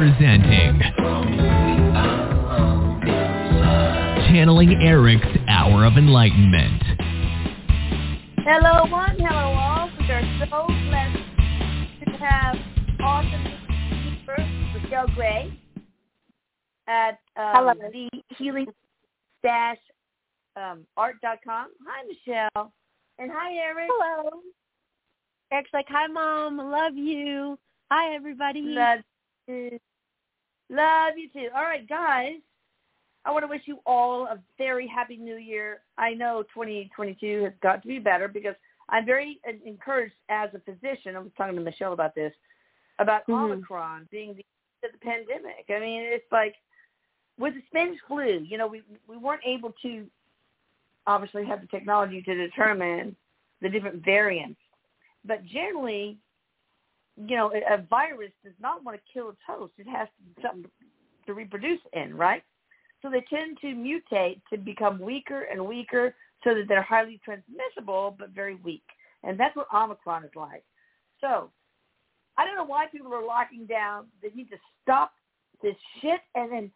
presenting Channeling Erik's Hour of Enlightenment. Hello one, hello all. We are so blessed to have awesome speaker Michelle Gray at um, Hello. the healing dash um, art.com. Hi Michelle. And hi Erik. Hello. Erik's like, hi, Mom. Love you. Hi, everybody. Love you. Love you too. All right, guys. I want to wish you all a very happy new year. I know 2022 has got to be better because I'm very encouraged as a physician. I was talking to Michelle about this, about Mhm. Omicron being the end of the pandemic. I mean, it's like with the Spanish flu, you know, we we weren't able to obviously have the technology to determine the different variants. But generally, you know, a, virus does not want to kill its host. It has something to reproduce in, right? So they tend to mutate to become weaker and weaker so that they're highly transmissible but very weak. And that's what Omicron is like. So I don't know why people are locking down. They need to stop this shit and then,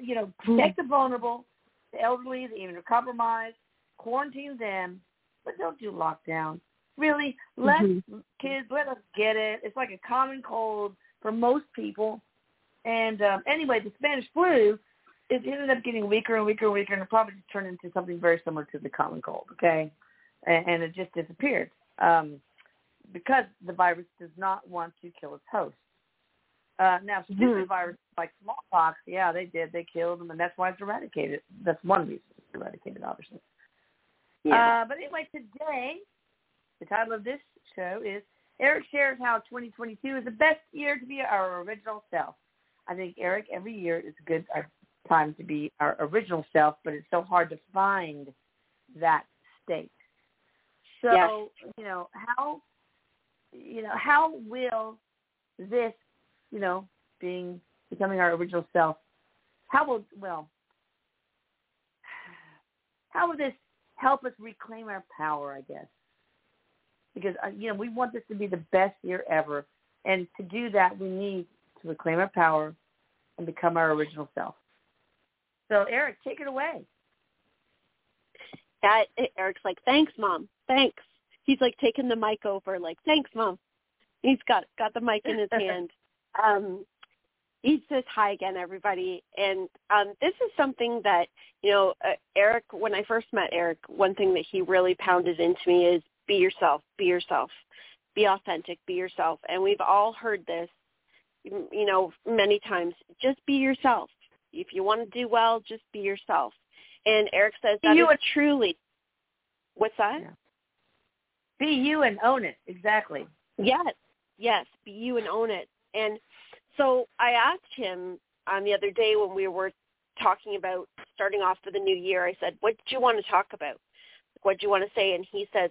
you know, protect the vulnerable, the elderly, the immunocompromised, quarantine them, but don't do lockdown. Really, let Mhm. kids let us get it. It's like a common cold for most people. And um, anyway, the Spanish flu, it ended up getting weaker and weaker and weaker, and it probably just turned into something very similar to the common cold. Okay, and, and it just disappeared um, because the virus does not want to kill its host. Uh, now, stupid Mhm. viruses like smallpox, yeah, they did. They killed them, and that's why it's eradicated. That's one reason it's eradicated, obviously. Yeah. Uh, but anyway, today, the title of this show is Erik shares how 2022 is the best year to be our original self. I think Erik, every year is a good uh, time to be our original self, but it's so hard to find that state. So, Yes. you know, how, you know, how will this, you know, being becoming our original self, how will well, how will this help us reclaim our power? I guess because uh, you know we want this to be the best year ever, and to do that we need to reclaim our power and become our original self. So, Erik, take it away. That Erik's like, thanks, Mom. Thanks. He's like taking the mic over, like, thanks, Mom. He's got got the mic in his hand. Um, he says hi again, everybody. And um, this is something that you know, uh, Erik. When I first met Erik, one thing that he really pounded into me is be yourself, be yourself, be authentic, be yourself. And we've all heard this, you know, many times. Just be yourself. If you want to do well, just be yourself. And Erik says that You is and- truly. What's that? Yeah. Be you and own it. Exactly. Yes, yes, be you and own it. And so I asked him on the other day when we were talking about starting off for the new year, I said, what do you want to talk about? What do you want to say? And he says,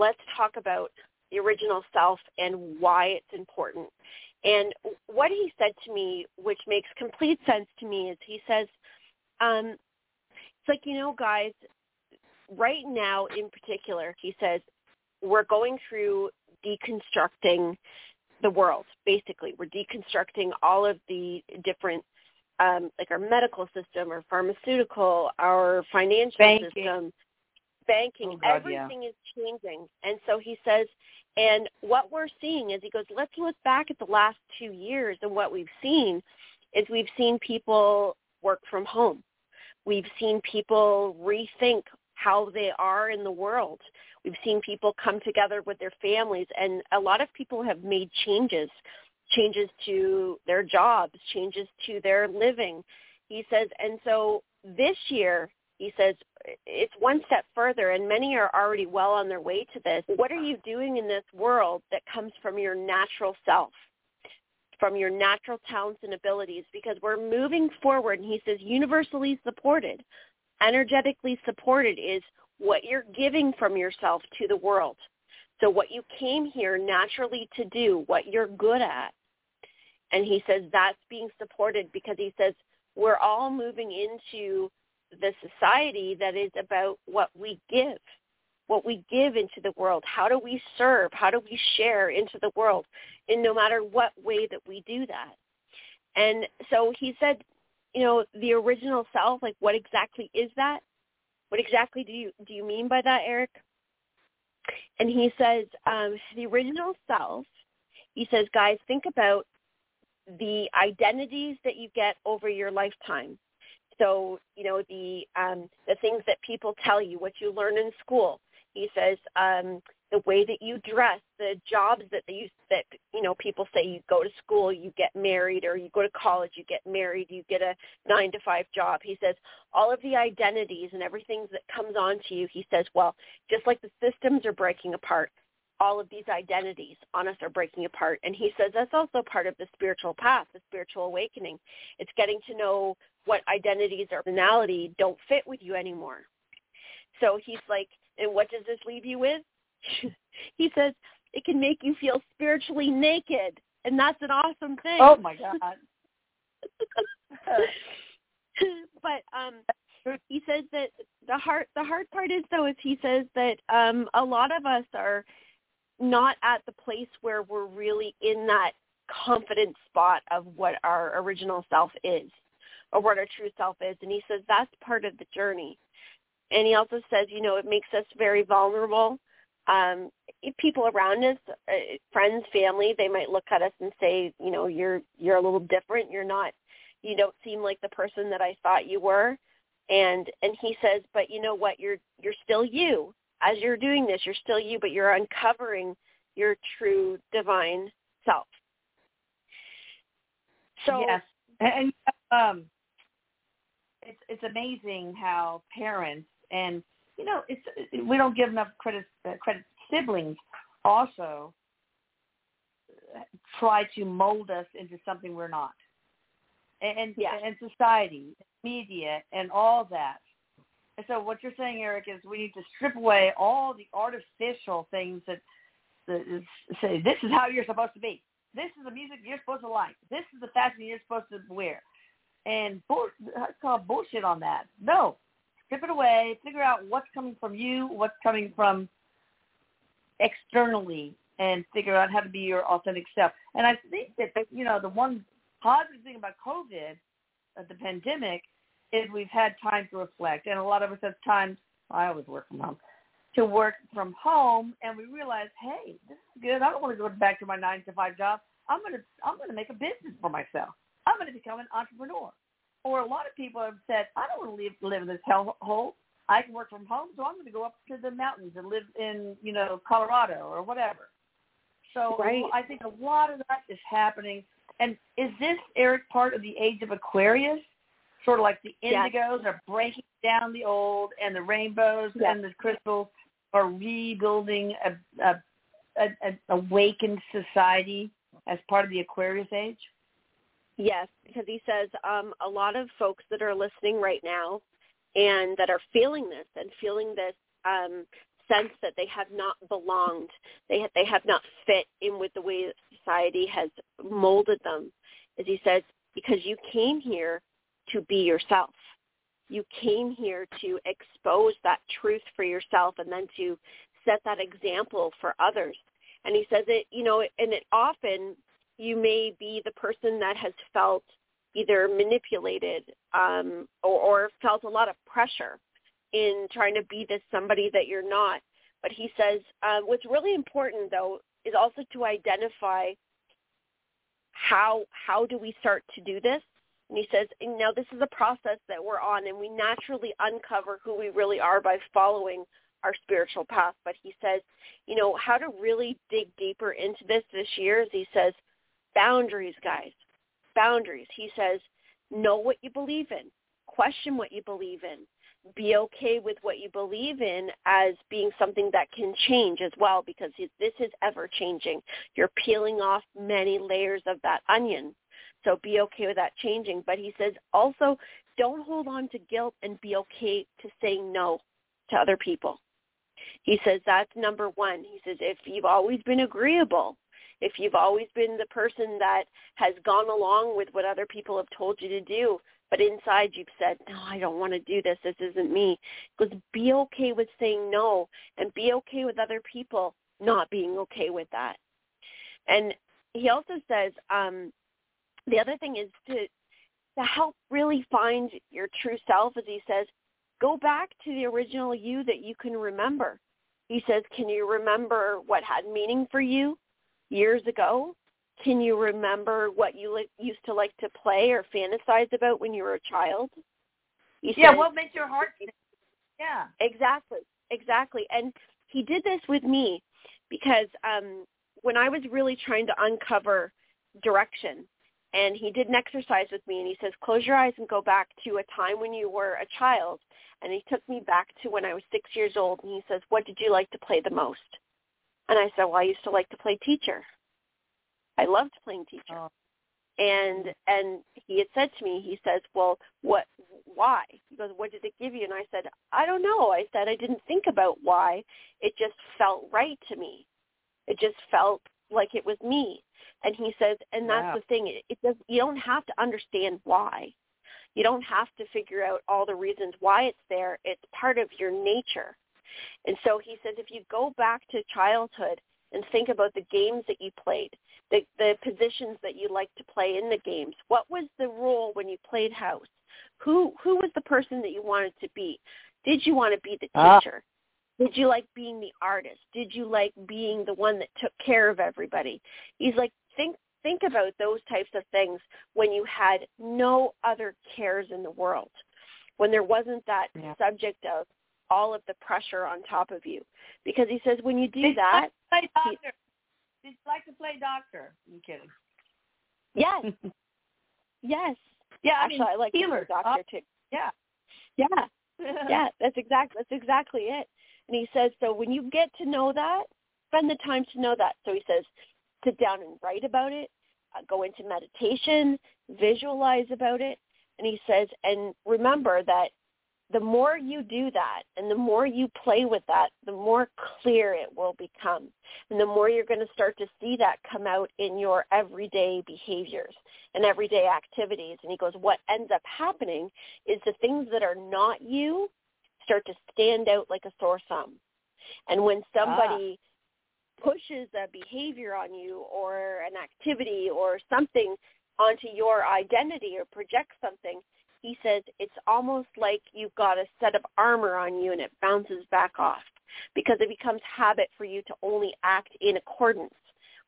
let's talk about the original self and why it's important. And what he said to me, which makes complete sense to me, is he says, um, it's like, you know, guys, right now in particular, he says, we're going through deconstructing the world basically we're deconstructing all of the different um, like our medical system our pharmaceutical our financial Banking. system banking. Oh, God, yeah. everything is changing. And so he says and what we're seeing is he goes let's look back at the last two years. And what we've seen is we've seen people work from home. We've seen people rethink how they are in the world. We've seen people come together with their families, and a lot of people have made changes, changes to their jobs, changes to their living. He says, and so this year, he says, it's one step further, and many are already well on their way to this. What are you doing in this world that comes from your natural self? from your natural talents and abilities because we're moving forward and he says universally supported energetically supported is what you're giving from yourself to the world. So what you came here naturally to do, what you're good at. And he says that's being supported because he says we're all moving into the society that is about what we give, what we give into the world. How do we serve? How do we share into the world? In no matter what way that we do that. And so he said, you know, the original self, like what exactly is that? What exactly do you do you mean by that, Erik? And he says, um, the original self, he says, guys, think about the identities that you get over your lifetime. So, you know, the um, the things that people tell you, what you learn in school. He says, um, the way that you dress, the jobs that they use that you know people say you go to school, you get married, or you go to college, you get married, you get a nine to five job. He says all of the identities and everything that comes onto you. He says, well, just like the systems are breaking apart, all of these identities on us are breaking apart. And he says that's also part of the spiritual path, the spiritual awakening. It's getting to know what identities or personality don't fit with you anymore. So he's like, and what does this leave you with? he says it can make you feel spiritually naked, and that's an awesome thing. Oh my god. but um he says that the hard the hard part is though is he says that um a lot of us are not at the place where we're really in that confident spot of what our original self is or what our true self is and he says that's part of the journey and he also says you know it makes us very vulnerable um, people around us, uh, friends, family, they might look at us and say, you know, you're you're a little different. You're not, you don't seem like the person that I thought you were. And and he says, but you know what? You're you're still you. As you're doing this, you're still you, but you're uncovering your true divine self. So yes, and um, it's it's amazing how parents and you know, it's we don't give enough credit uh, credit. Siblings also try to mold us into something we're not, and yeah. and society, media, and all that. So, what you're saying, Erik, is we need to strip away all the artificial things that, that is, say this is how you're supposed to be. This is the music you're supposed to like. This is the fashion you're supposed to wear. And bull, I call bullshit on that. No, strip it away, figure out what's coming from you, what's coming from externally, and figure out how to be your authentic self. And I think that, you know, the one positive thing about COVID, uh, the pandemic, is we've had time to reflect. And a lot of us have time, I always work from home, to work from home, and we realize, hey, this is good. I don't want to go back to my nine to five job. I'm gonna I'm gonna make a business for myself. I'm gonna become an entrepreneur or a lot of people have said, I don't want to live, live in this hellhole. I can work from home, so I'm going to go up to the mountains and live in, you know, Colorado or whatever. So right. I think a lot of that is happening. And is this, Erik, part of the age of Aquarius? Sort of like the indigos yes. are breaking down the old and the rainbows yes. and the crystals are rebuilding a, a, a, a awakened society as part of the Aquarius age? Yes, because he says um, a lot of folks that are listening right now and that are feeling this and feeling this um, sense that they have not belonged, they ha- they have not fit in with the way that society has molded them. As he says, because you came here to be yourself. You came here to expose that truth for yourself and then to set that example for others. And he says it, you know, and it often you may be the person that has felt either manipulated um, or, or felt a lot of pressure in trying to be this somebody that you're not. But he says uh, what's really important though is also to identify how how do we start to do this. And he says, now this is a process that we're on, and we naturally uncover who we really are by following our spiritual path. But he says, you know, how to really dig deeper into this this year, as he says, Boundaries, guys. Boundaries. He says, know what you believe in. Question what you believe in. Be okay with what you believe in as being something that can change as well because this is ever changing. You're peeling off many layers of that onion. So be okay with that changing. But he says also don't hold on to guilt and be okay to say no to other people. He says that's number one. He says if you've always been agreeable, if you've always been the person that has gone along with what other people have told you to do, but inside you've said, no, I don't want to do this. This isn't me. Because be okay with saying no and be okay with other people not being okay with that. And he also says um, the other thing is to to help really find your true self, as he says, go back to the original you that you can remember. He says, can you remember what had meaning for you years ago? Can you remember what you li- used to like to play or fantasize about when you were a child? He yeah, says, what makes your heart Yeah. Exactly. Exactly. And he did this with me because um when I was really trying to uncover direction and he did an exercise with me and he says close your eyes and go back to a time when you were a child. And he took me back to when I was 6 years old and he says what did you like to play the most? And I said well I used to like to play teacher. I loved playing teacher. Oh. and and he had said to me he says well what why? He goes what did it give you? And I said I don't know. I said I didn't think about why. It just felt right to me. It just felt like it was me and he says, and that's wow. the thing. It, it does. You don't have to understand why. You don't have to figure out all the reasons why it's there. It's part of your nature. And so he says, if you go back to childhood and think about the games that you played, the the positions that you like to play in the games, what was the role when you played house? Who who was the person that you wanted to be? Did you want to be the ah. teacher? Did you like being the artist? Did you like being the one that took care of everybody? He's like, think think about those types of things when you had no other cares in the world, when there wasn't that yeah. subject of all of the pressure on top of you. Because he says when you do Did that, like play doctor. Did like to play doctor? I'm kidding. Yes. yes. Yeah, I actually, mean, I like healer. doctor too. Yeah. Yeah. yeah, that's exactly that's exactly it. And he says, so when you get to know that, spend the time to know that. So he says, sit down and write about it, uh, go into meditation, visualize about it. And he says, and remember that the more you do that and the more you play with that, the more clear it will become. And the more you're going to start to see that come out in your everyday behaviors and everyday activities. And he goes, what ends up happening is the things that are not you start to stand out like a sore thumb. And when somebody ah pushes a behavior on you or an activity or something onto your identity or projects something, he says it's almost like you've got a set of armor on you and it bounces back off because it becomes habit for you to only act in accordance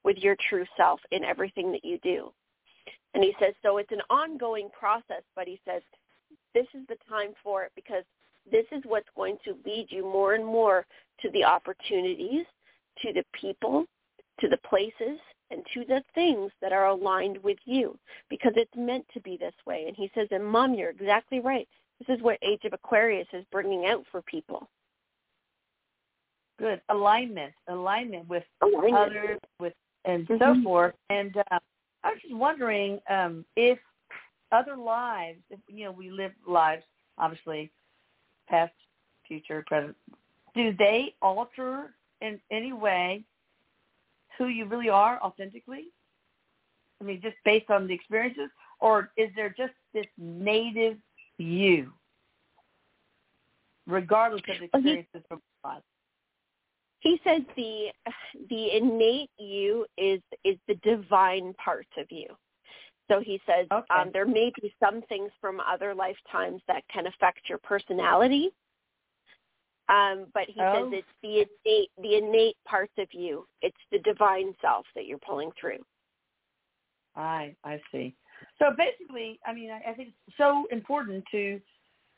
with your true self in everything that you do. And he says, so it's an ongoing process, but he says, this is the time for it because this is what's going to lead you more and more to the opportunities to the people, to the places, and to the things that are aligned with you because it's meant to be this way. And he says, and mom, you're exactly right. This is what Age of Aquarius is bringing out for people. Good alignment, alignment with alignment. others, with and mm-hmm. so forth. And uh, I was just wondering um, if other lives, if you know, we live lives, obviously, past, future, present. Do they alter in any way who you really are authentically? I mean, just based on the experiences, or is there just this native you, regardless of the experiences from God? He says the the innate you is is the divine parts of you. So he says okay. um, there may be some things from other lifetimes that can affect your personality, um, but he oh. says it's the innate, the innate parts of you. It's the divine self that you're pulling through. I I see. So basically, I mean, I, I think it's so important to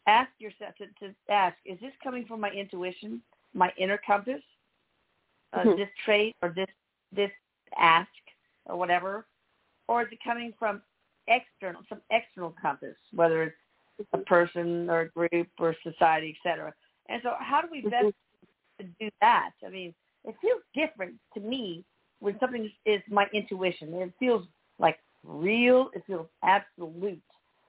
ask yourself to, to ask: Is this coming from my intuition, my inner compass, uh, mm-hmm. this trait or this this ask or whatever, or is it coming from external, some external compass, whether it's a person or a group or society, etc. And so how do we best do that? I mean, it feels different to me when something is my intuition. It feels like real. It feels absolute.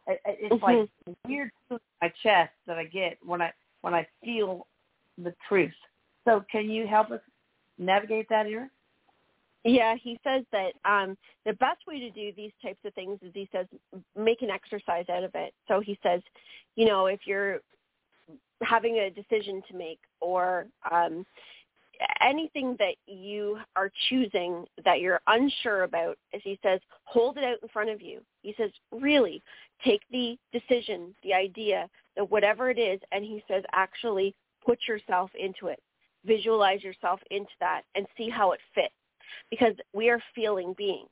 It's mm-hmm. like weird in my chest that I get when I when I feel the truth. So can you help us navigate that here? Yeah, he says that um, the best way to do these types of things is he says make an exercise out of it. So he says, you know, if you're having a decision to make or um anything that you are choosing that you're unsure about, as he says, hold it out in front of you. He says, really take the decision, the idea, the whatever it is, and he says, actually put yourself into it. Visualize yourself into that and see how it fits because we are feeling beings.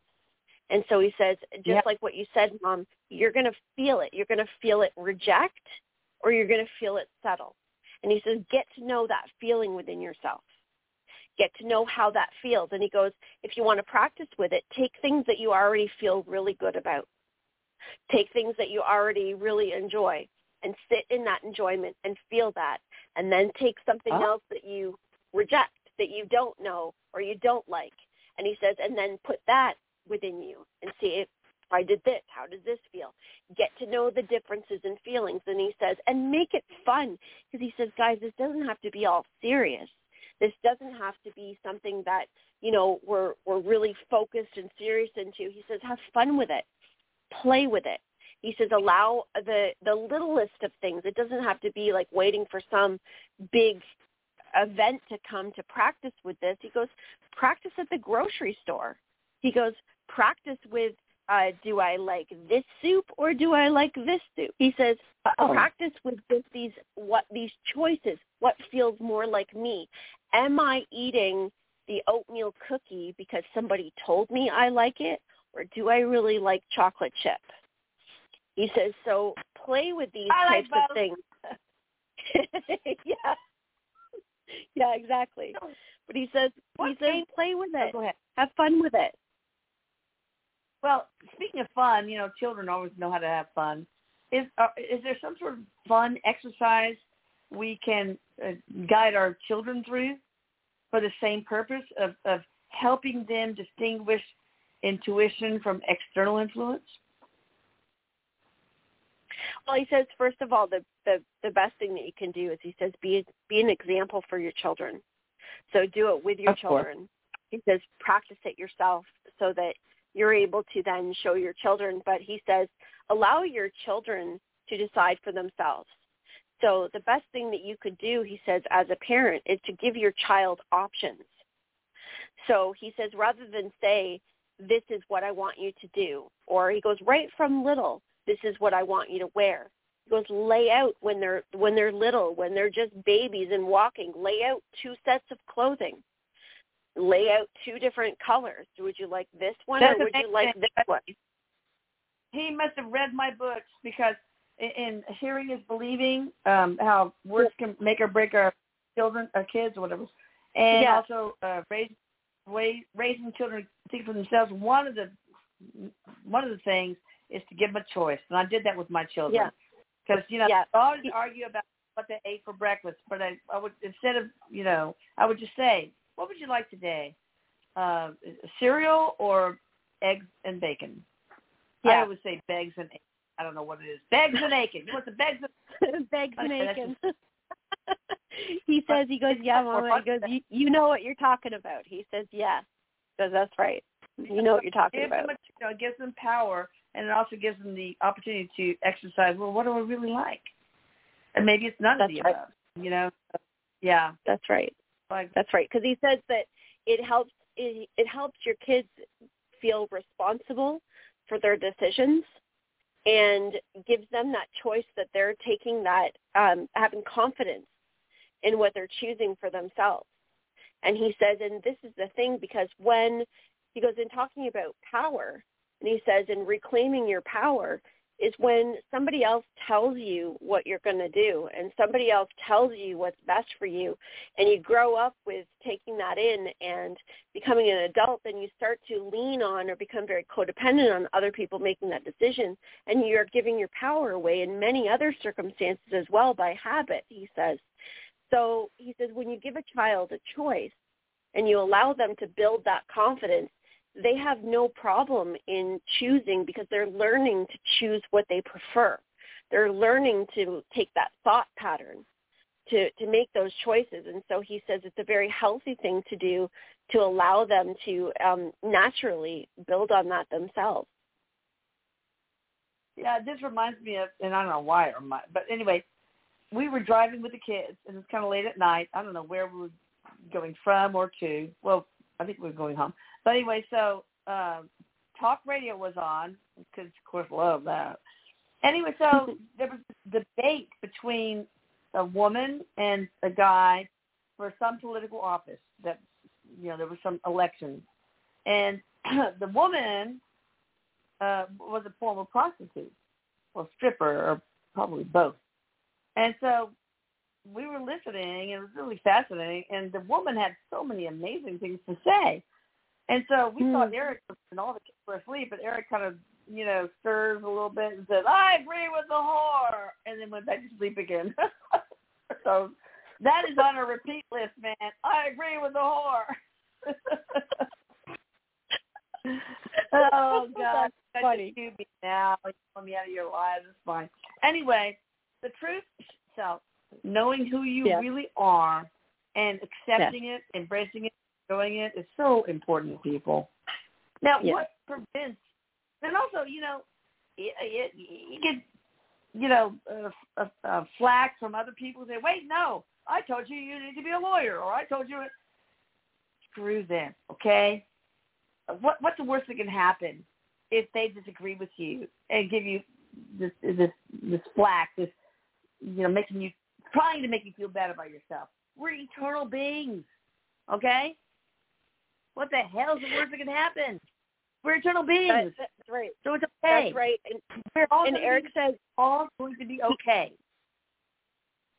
And so he says, just yep. like what you said, Mom, you're going to feel it. You're going to feel it reject or you're going to feel it settle. And he says, get to know that feeling within yourself. Get to know how that feels. And he goes, if you want to practice with it, take things that you already feel really good about. Take things that you already really enjoy and sit in that enjoyment and feel that. And then take something oh. else that you reject, that you don't know or you don't like. And he says, and then put that within you and see if I did this, how does this feel? Get to know the differences in feelings. And he says, and make it fun. Because he says, guys, this doesn't have to be all serious. This doesn't have to be something that, you know, we're, we're really focused and serious into. He says, have fun with it. Play with it. He says, allow the, the littlest of things. It doesn't have to be like waiting for some big event to come to practice with this. He goes, practice at the grocery store. He goes, practice with uh, do I like this soup or do I like this soup? He says, oh. practice with this, these what these choices. What feels more like me? Am I eating the oatmeal cookie because somebody told me I like it, or do I really like chocolate chip? He says, so play with these I types like of things. yeah, yeah, exactly. But he says, what he says, play with it. Oh, go ahead. Have fun with it. Well, speaking of fun, you know, children always know how to have fun. Is uh, is there some sort of fun exercise we can uh, guide our children through for the same purpose of, of helping them distinguish intuition from external influence? Well, he says first of all, the the the best thing that you can do is he says be be an example for your children. So do it with your of children. Course. He says practice it yourself so that you're able to then show your children. But he says, allow your children to decide for themselves. So the best thing that you could do, he says, as a parent is to give your child options. So he says, rather than say, this is what I want you to do, or he goes, right from little, this is what I want you to wear. He goes, lay out when they're, when they're little, when they're just babies and walking, lay out two sets of clothing lay out two different colors. Would you like this one That's or would you like this one? He must have read my books because in, hearing is believing, um, how words can make or break our children, our kids, or whatever, and yeah. also uh, raising raising children to think for themselves. One of the one of the things is to give them a choice, and I did that with my children. Because you know, yeah. I always argue about what they ate for breakfast, but I, I would instead of you know, I would just say, what would you like today? Uh, cereal or eggs and bacon? Yeah. I always say begs and I don't know what it is. Begs and bacon. What's the begs and begs and bacon. he says he goes, Yeah, Mama. He goes, you, you know what you're talking about. He says, Yes. Because that's right. You know what you're talking it about. You know, it gives them power and it also gives them the opportunity to exercise, well, what do I really like? And maybe it's none that's of the right. above. You know? Yeah. That's right. That's right, because he says that it helps it, it helps your kids feel responsible for their decisions and gives them that choice that they're taking that um, having confidence in what they're choosing for themselves. And he says, and this is the thing because when he goes in talking about power, and he says in reclaiming your power, is when somebody else tells you what you're going to do and somebody else tells you what's best for you and you grow up with taking that in and becoming an adult then you start to lean on or become very codependent on other people making that decision. And you're giving your power away in many other circumstances as well by habit he says. So he says when you give a child a choice and you allow them to build that confidence they have no problem in choosing because they're learning to choose what they prefer. They're learning to take that thought pattern to, to make those choices. And so he says it's a very healthy thing to do to allow them to um, naturally build on that themselves. Yeah, this reminds me of, and I don't know why or my, but anyway, we were driving with the kids, and it's kind of late at night. I don't know where we were going from or to. Well, I think we we're going home. But anyway, so um, talk radio was on because, of course, love that. Anyway, so there was a debate between a woman and a guy for some political office that you know there was some election, and the woman uh, was a former prostitute or stripper or probably both, and so we were listening and it was really fascinating and the woman had so many amazing things to say and so we mm. thought hmm. Erik and all the kids were asleep, but Erik kind of, you know, stirs a little bit and says, I agree with the whore, and then went back to sleep again. so that is on a repeat list, man. I agree with the whore. oh, God. That's funny. You me now. You pull me out of your lives. It's fine. Anyway, the truth so knowing who you yes. really are and accepting yes. it, embracing it, enjoying it is so important, people. Now, yes. what prevents? And also, you know, you, you get, you know, a, a, a flack from other people. Say, wait, no, I told you you need to be a lawyer, or I told you. It. Screw them, okay? What what's the worst that can happen if they disagree with you and give you this this this flack, this you know, making you trying to make you feel bad about yourself? We're eternal beings, okay? What the hell is the worst that can happen? We're eternal beings. That's, that's right. So it's okay. That's right. And, We're all and Erik says all going to be okay.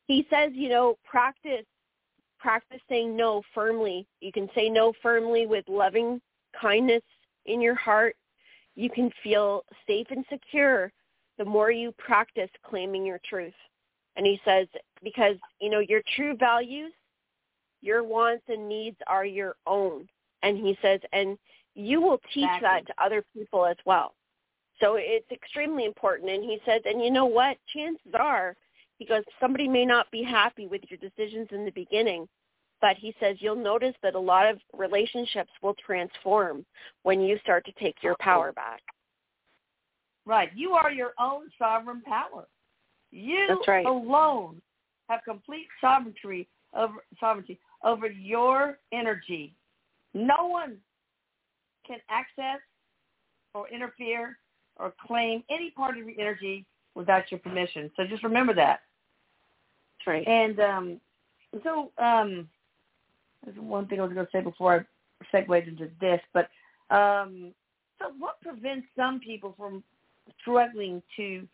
He says, you know, practice practice saying no firmly. You can say no firmly with loving kindness in your heart. You can feel safe and secure the more you practice claiming your truth. And he says, because, you know, your true values, your wants and needs are your own. And he says, and you will teach exactly. that to other people as well. So it's extremely important. And he says, and you know what? Chances are, he goes, somebody may not be happy with your decisions in the beginning, but he says you'll notice that a lot of relationships will transform when you start to take your power back. Right. You are your own sovereign power. You That's right. alone have complete sovereignty over sovereignty over your energy no one can access or interfere or claim any part of your energy without your permission. So just remember that. That's right. And um, so um, there's one thing I was going to say before I segued into this, but um, so what prevents some people from struggling to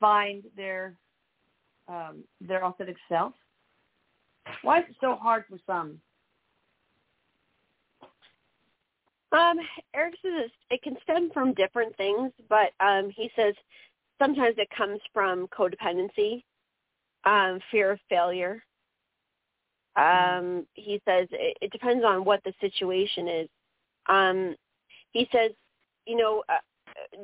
find their um, their authentic self? Why is it so hard for some? Um, Erik says it can stem from different things, but um, he says sometimes it comes from codependency, um, fear of failure. Um, he says it, it depends on what the situation is. Um, he says, you know, uh,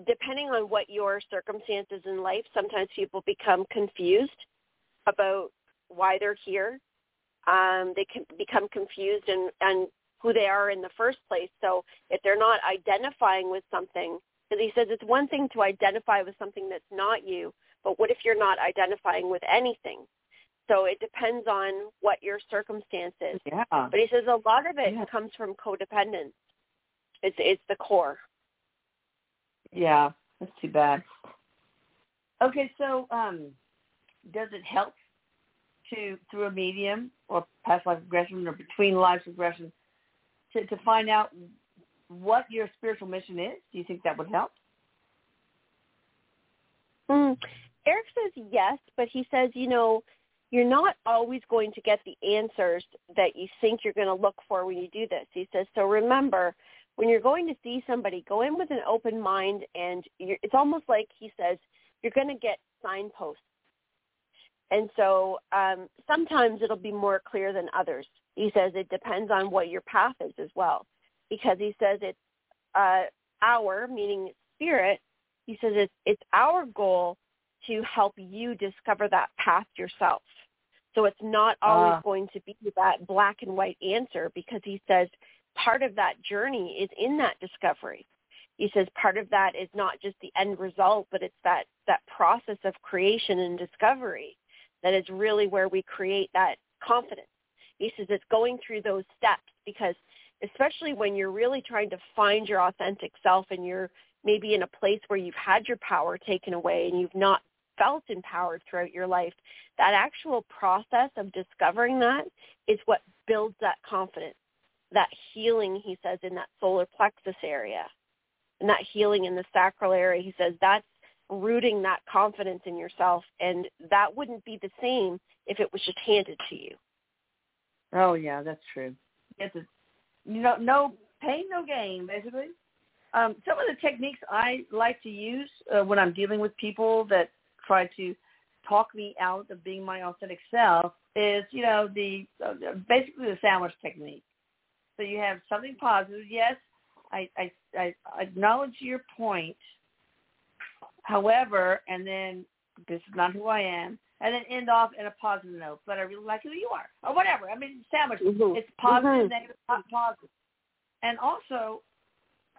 depending on what your circumstances in life, sometimes people become confused about why they're here. Um, they can become confused and, and who they are in the first place. So if they're not identifying with something, because he says it's one thing to identify with something that's not you, but what if you're not identifying with anything? So it depends on what your circumstance is. Yeah. But he says a lot of it yeah. comes from codependence. It's it's the core. Yeah, that's too bad. Okay, so um, does it help to through a medium or past life regression or between life regression to, to find out what your spiritual mission is? Do you think that would help? Mm. Erik says yes, but he says, you know, you're not always going to get the answers that you think you're going to look for when you do this. He says, so remember, when you're going to see somebody, go in with an open mind, and it's almost like he says, you're going to get signposts. And so um, sometimes it'll be more clear than others. He says it depends on what your path is as well, because he says it's uh, our, meaning spirit. He says it's it's our goal to help you discover that path yourself. So it's not always uh, going to be that black and white answer because he says part of that journey is in that discovery. He says part of that is not just the end result, but it's that, that process of creation and discovery that is really where we create that confidence He says it's going through those steps because especially when you're really trying to find your authentic self and you're maybe in a place where you've had your power taken away and you've not felt empowered throughout your life, that actual process of discovering that is what builds that confidence, that healing, he says, in that solar plexus area. And that healing in the sacral area, he says, that's rooting that confidence in yourself. And that wouldn't be the same if it was just handed to you. Oh, yeah, that's true. It's a, you know, no pain, no gain, basically. Um, some of the techniques I like to use uh, when I'm dealing with people that try to talk me out of being my authentic self is, you know, the uh, basically the sandwich technique. So you have something positive. Yes, I, I, I acknowledge your point. However, and then this is not who I am, and then end off in a positive note. But I really like who you are, or whatever. I mean, sandwich. Mm-hmm. It's positive, mm-hmm. negative, positive. And also,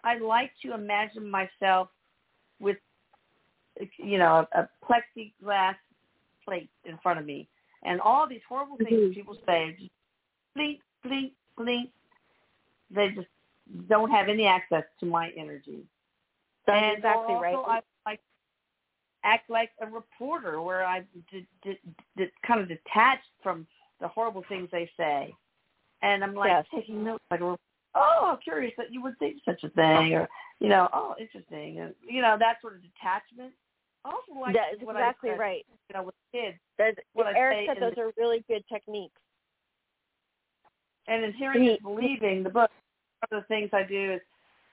I like to imagine myself with, you know, a, a plexiglass plate in front of me, and all these horrible things mm-hmm. people say, just blink, blink, blink. They just don't have any access to my energy. That's and exactly also, right. Act like a reporter, where I d- d- d- kind of detached from the horrible things they say, and I'm like yes. taking notes, like, oh, curious that you would think such a thing, or you know, oh, interesting, and you know that sort of detachment. Also, like that is exactly said, right. You know, with kids, what say said those the- are really good techniques. and in hearing is believing, the book. One of the things I do is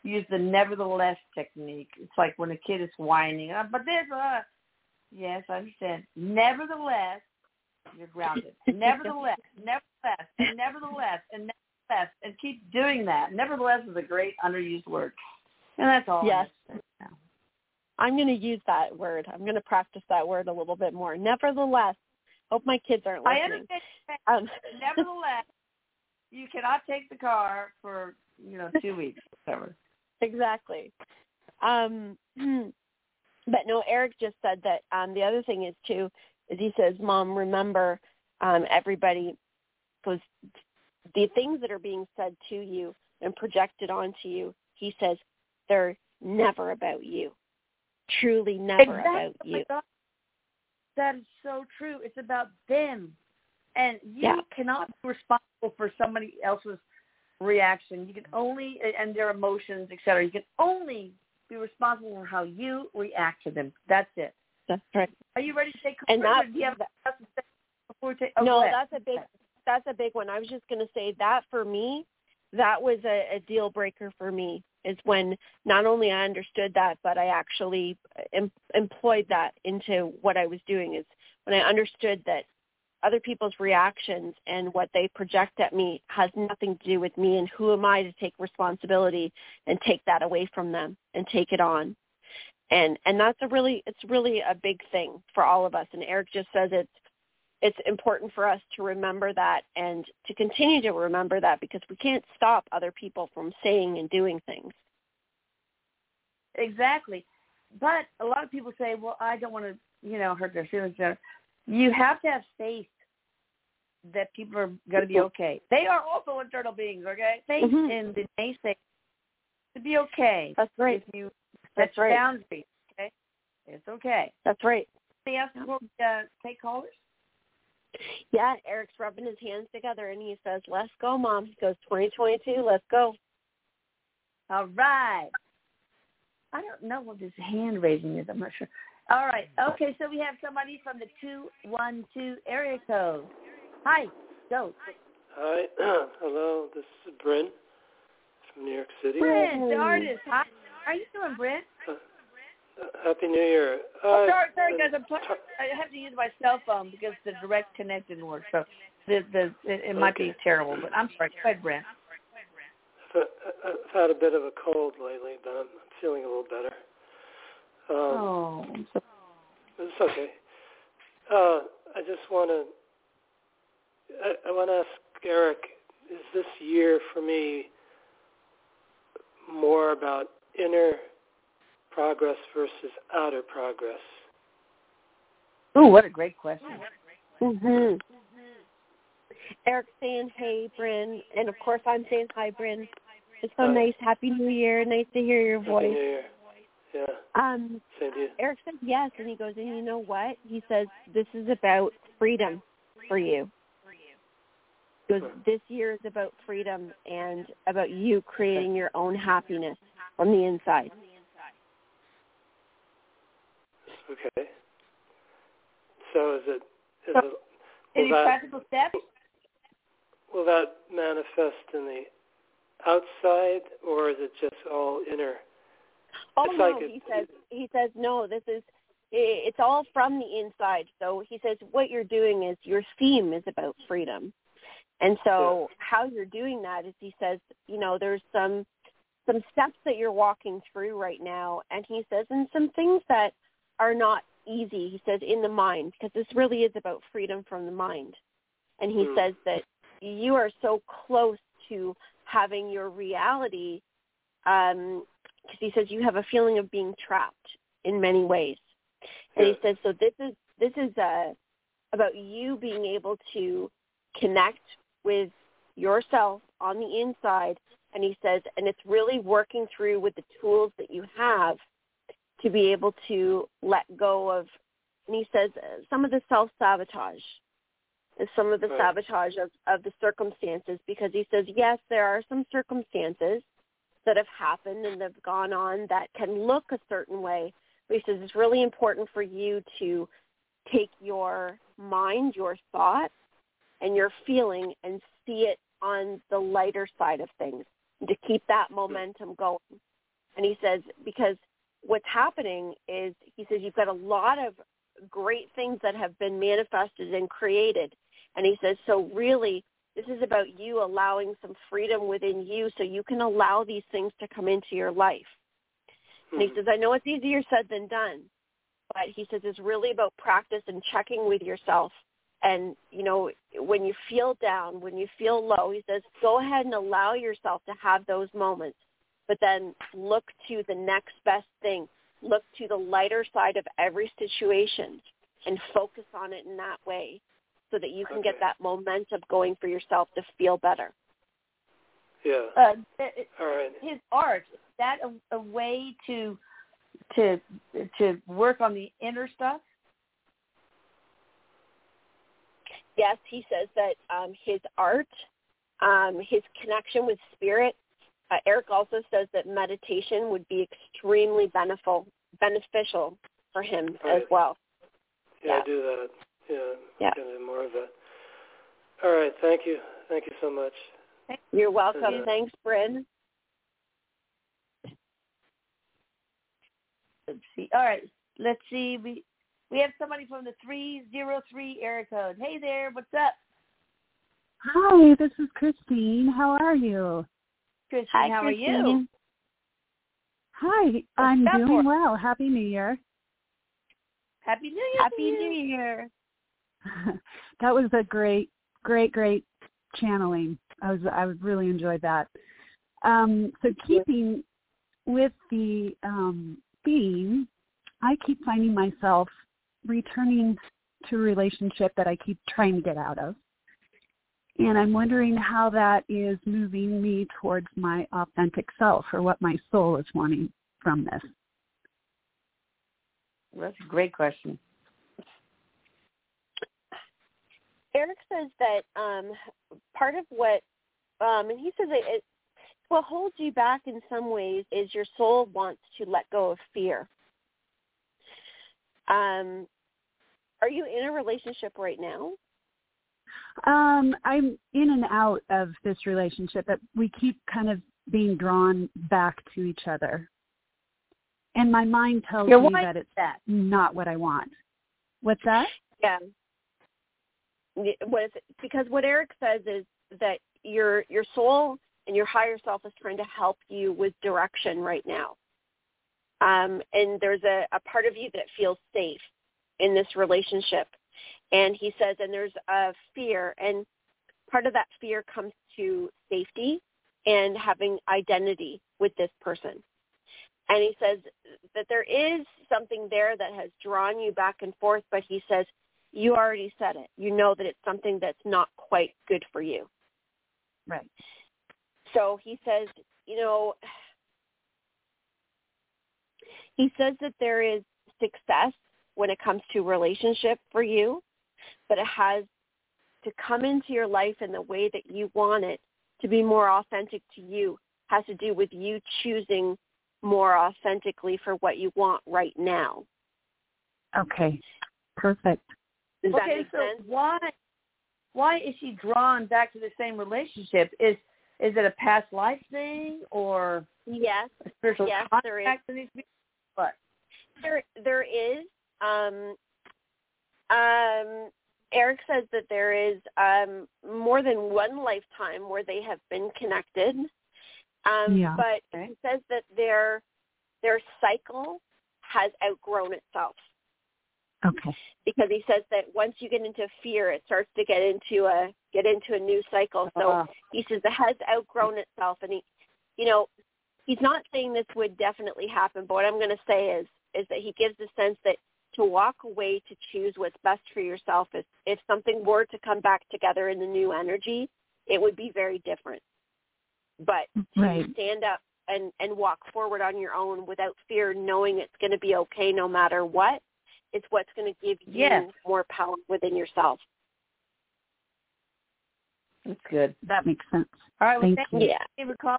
use the nevertheless technique. It's like when a kid is whining, uh, but there's a yes, I understand. Nevertheless, you're grounded. nevertheless, nevertheless, and nevertheless, and nevertheless, and keep doing that. Nevertheless is a great underused word, and that's all. Yes. I'm gonna say now. I'm going to use that word. I'm going to practice that word a little bit more. Nevertheless, hope my kids aren't I listening. understand. Um, Nevertheless, you cannot take the car for you know two weeks, whatever. Exactly. Um, but no, Erik just said that um, the other thing is too is he says, "Mom, remember, um, everybody goes the things that are being said to you and projected onto you." He says they're never about you. Truly, never exactly. about Oh you. my That is so true. It's about them. And you Yeah. cannot be responsible for somebody else's reaction. You can only, and their emotions, et cetera. You can only be responsible for how you react to them. That's it. That's right. Are you ready to take And that- do you have say before take? Oh, no, that's a big that's a big one. I was just going to say that for me, that was a, a deal breaker for me. Is when not only I understood that, but I actually em- employed that into what I was doing. Is when I understood that other people's reactions and what they project at me has nothing to do with me, and who am I to take responsibility and take that away from them and take it on. And and that's a really it's really a big thing for all of us. And Erik just says it's it's important for us to remember that and to continue to remember that because we can't stop other people from saying and doing things. Exactly. But a lot of people say, well, I don't want to, you know, hurt their feelings. You have to have faith that people are going to be okay. They are also internal beings, okay? Faith Mhm. in the naysay to be okay. That's right. If you That's set right. boundaries, okay? It's okay. That's right. Before we uh, take callers? Yeah, Erik's rubbing his hands together and he says, "Let's go, mom." He goes, "2022, let's go." All right. I don't know what this hand raising is. I'm not sure. All right. Okay, so we have somebody from the 212 area code. Hi. Go. Hi, hello. This is Bryn from New York City. Brent, the artist. Hi. How are you doing, Brent? Uh, Happy New Year. Oh, Uh, sorry, sorry, guys. I'm pl- I have to use my cell phone because the direct connect didn't work. So the the it, it might be terrible, but I'm sorry. Go ahead, Brent. I've I've had a bit of a cold lately, but I'm feeling a little better. Um, Oh, It's okay. Uh, I just want to. I, I want to ask Erik: Is this year for me more about inner progress versus outer progress? Ooh, what a great question. Mm-hmm. Erik's saying, hey, Bryn. And, of course, I'm saying, hi, Bryn. It's so Hi. nice. Happy New Year. Nice to hear your Happy voice. Yeah. Um, Same you. Erik says yes, and he goes, and you know what? He says this is about freedom for you. For you. He goes, this year is about freedom and about you creating your own happiness from the inside. Okay. So is it is So- it Any will that practical steps? will that manifest in the outside or is it just all inner? Oh It's no, like he says he says no. This is it's all from the inside. So he says what you're doing is your theme is about freedom, and so how you're doing that is he says you know there's some some steps that you're walking through right now, and he says and some things that are not easy. He says in the mind because this really is about freedom from the mind, and he Hmm. says that you are so close to having your reality um because he says you have a feeling of being trapped in many ways. And he says so this is this is uh about you being able to connect with yourself on the inside. And he says and it's really working through with the tools that you have to be able to let go of and he says uh, some of the self sabotage some of the Right. sabotage of, of the circumstances because he says yes there are some circumstances that have happened and have gone on that can look a certain way. But he says it's really important for you to take your mind, your thought, and your feeling and see it on the lighter side of things to keep that momentum going. And he says, because what's happening is, he says, you've got a lot of great things that have been manifested and created. And he says, so really, this is about you allowing some freedom within you so you can allow these things to come into your life. And he Mhm. says, I know it's easier said than done, but he says it's really about practice and checking with yourself. And, you know, when you feel down, when you feel low, he says, go ahead and allow yourself to have those moments, but then look to the next best thing. Look to the lighter side of every situation and focus on it in that way so that you can get Okay. that momentum going for yourself to feel better. Yeah. Uh, it- All right. his art is that a, a way to to to work on the inner stuff? yes, he says that um, his art, um, his connection with spirit. Uh, Erik also says that meditation would be extremely beneficial beneficial for him as Right. well. Yeah, Yeah. I do that. Yeah. Yeah. Gonna do more of that. All right. Thank you. Thank you so much. You're welcome. Yeah. Thanks, Bryn. Let's see. All right. Let's see. We we have somebody from the three zero three area code. Hey there. What's up, Hi, this is Christine. How are you? Christine? Hi, how Christine. are you? Hi, I'm doing or- well. Happy New Year. Happy New Year. to Happy you. New Year. that was a great, great, great channeling. I was I really enjoyed that. Um, so keeping with the um, theme, I keep finding myself returning to a relationship that I keep trying to get out of. And I'm wondering how that is moving me towards my authentic self or what my soul is wanting from this. That's a great question. Erik says that um, part of what, um, and he says it, it, what holds you back in some ways is your soul wants to let go of fear. Um, are you in a relationship right now? Um, I'm in and out of this relationship, but we keep kind of being drawn back to each other. And my mind tells me that it's that? not what I want. What's that? Yeah. Because what Erik says is that your your soul and your higher self is trying to help you with direction right now. Um, and there's a, a part of you that feels safe in this relationship. And he says, and there's a fear, and part of that fear comes to safety and having identity with this person. And he says that there is something there that has drawn you back and forth, but he says you already said it. You know that it's something that's not quite good for you. Right. So he says, you know, he says that there is success when it comes to relationship for you, but it has to come into your life in the way that you want it to be more authentic to you has to do with you choosing more authentically for what you want right now. Okay. Perfect. Does okay, so sense? why why is she drawn back to the same relationship? Is is it a past life thing or Yes, a spiritual Yes, contact there is. that needs to be? What? there there is. Um, um, Erik says that there is um, more than one lifetime where they have been connected. Um, Yeah. But Okay. he says that their their cycle has outgrown itself Okay. because he says that once you get into fear, it starts to get into a get into a new cycle. So Uh, he says it has outgrown itself and he you know he's not saying this would definitely happen but what i'm going to say is is that he gives the sense that to walk away to choose what's best for yourself is if something were to come back together in the new energy it would be very different but to Right. stand up and and walk forward on your own without fear knowing it's going to be okay no matter what is what's going to give you Yes. more power within yourself that's good. That makes sense. All right. Well, Thank thank you. yeah you for calling.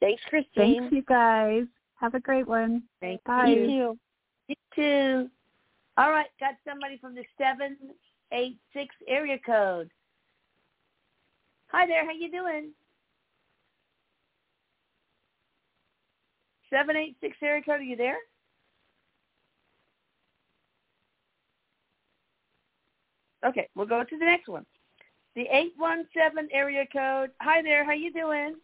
thanks christine Thanks, you guys. Have a great one. Thank Bye. you too You too. All right. Got somebody from the seven eight six area code. Hi there. How you doing? Seven eight six area code. Are you there? Okay, we'll go to the next one. The eight one seven area code. Hi there. How you doing?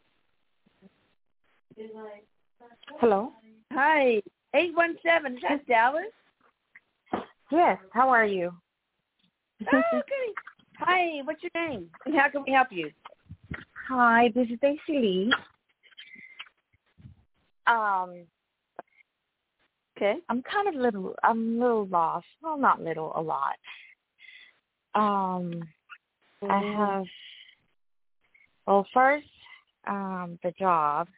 Hello. Hi. Eight one seven. Is that Dallas? Yes. How are you? Oh, goody. Hi. What's your name? And how can we help you? Hi. This is Daisy Lee. Um, Okay. I'm kind of little. I'm a little lost. Well, not little. A lot. Um, I have. Well, first, um, the job.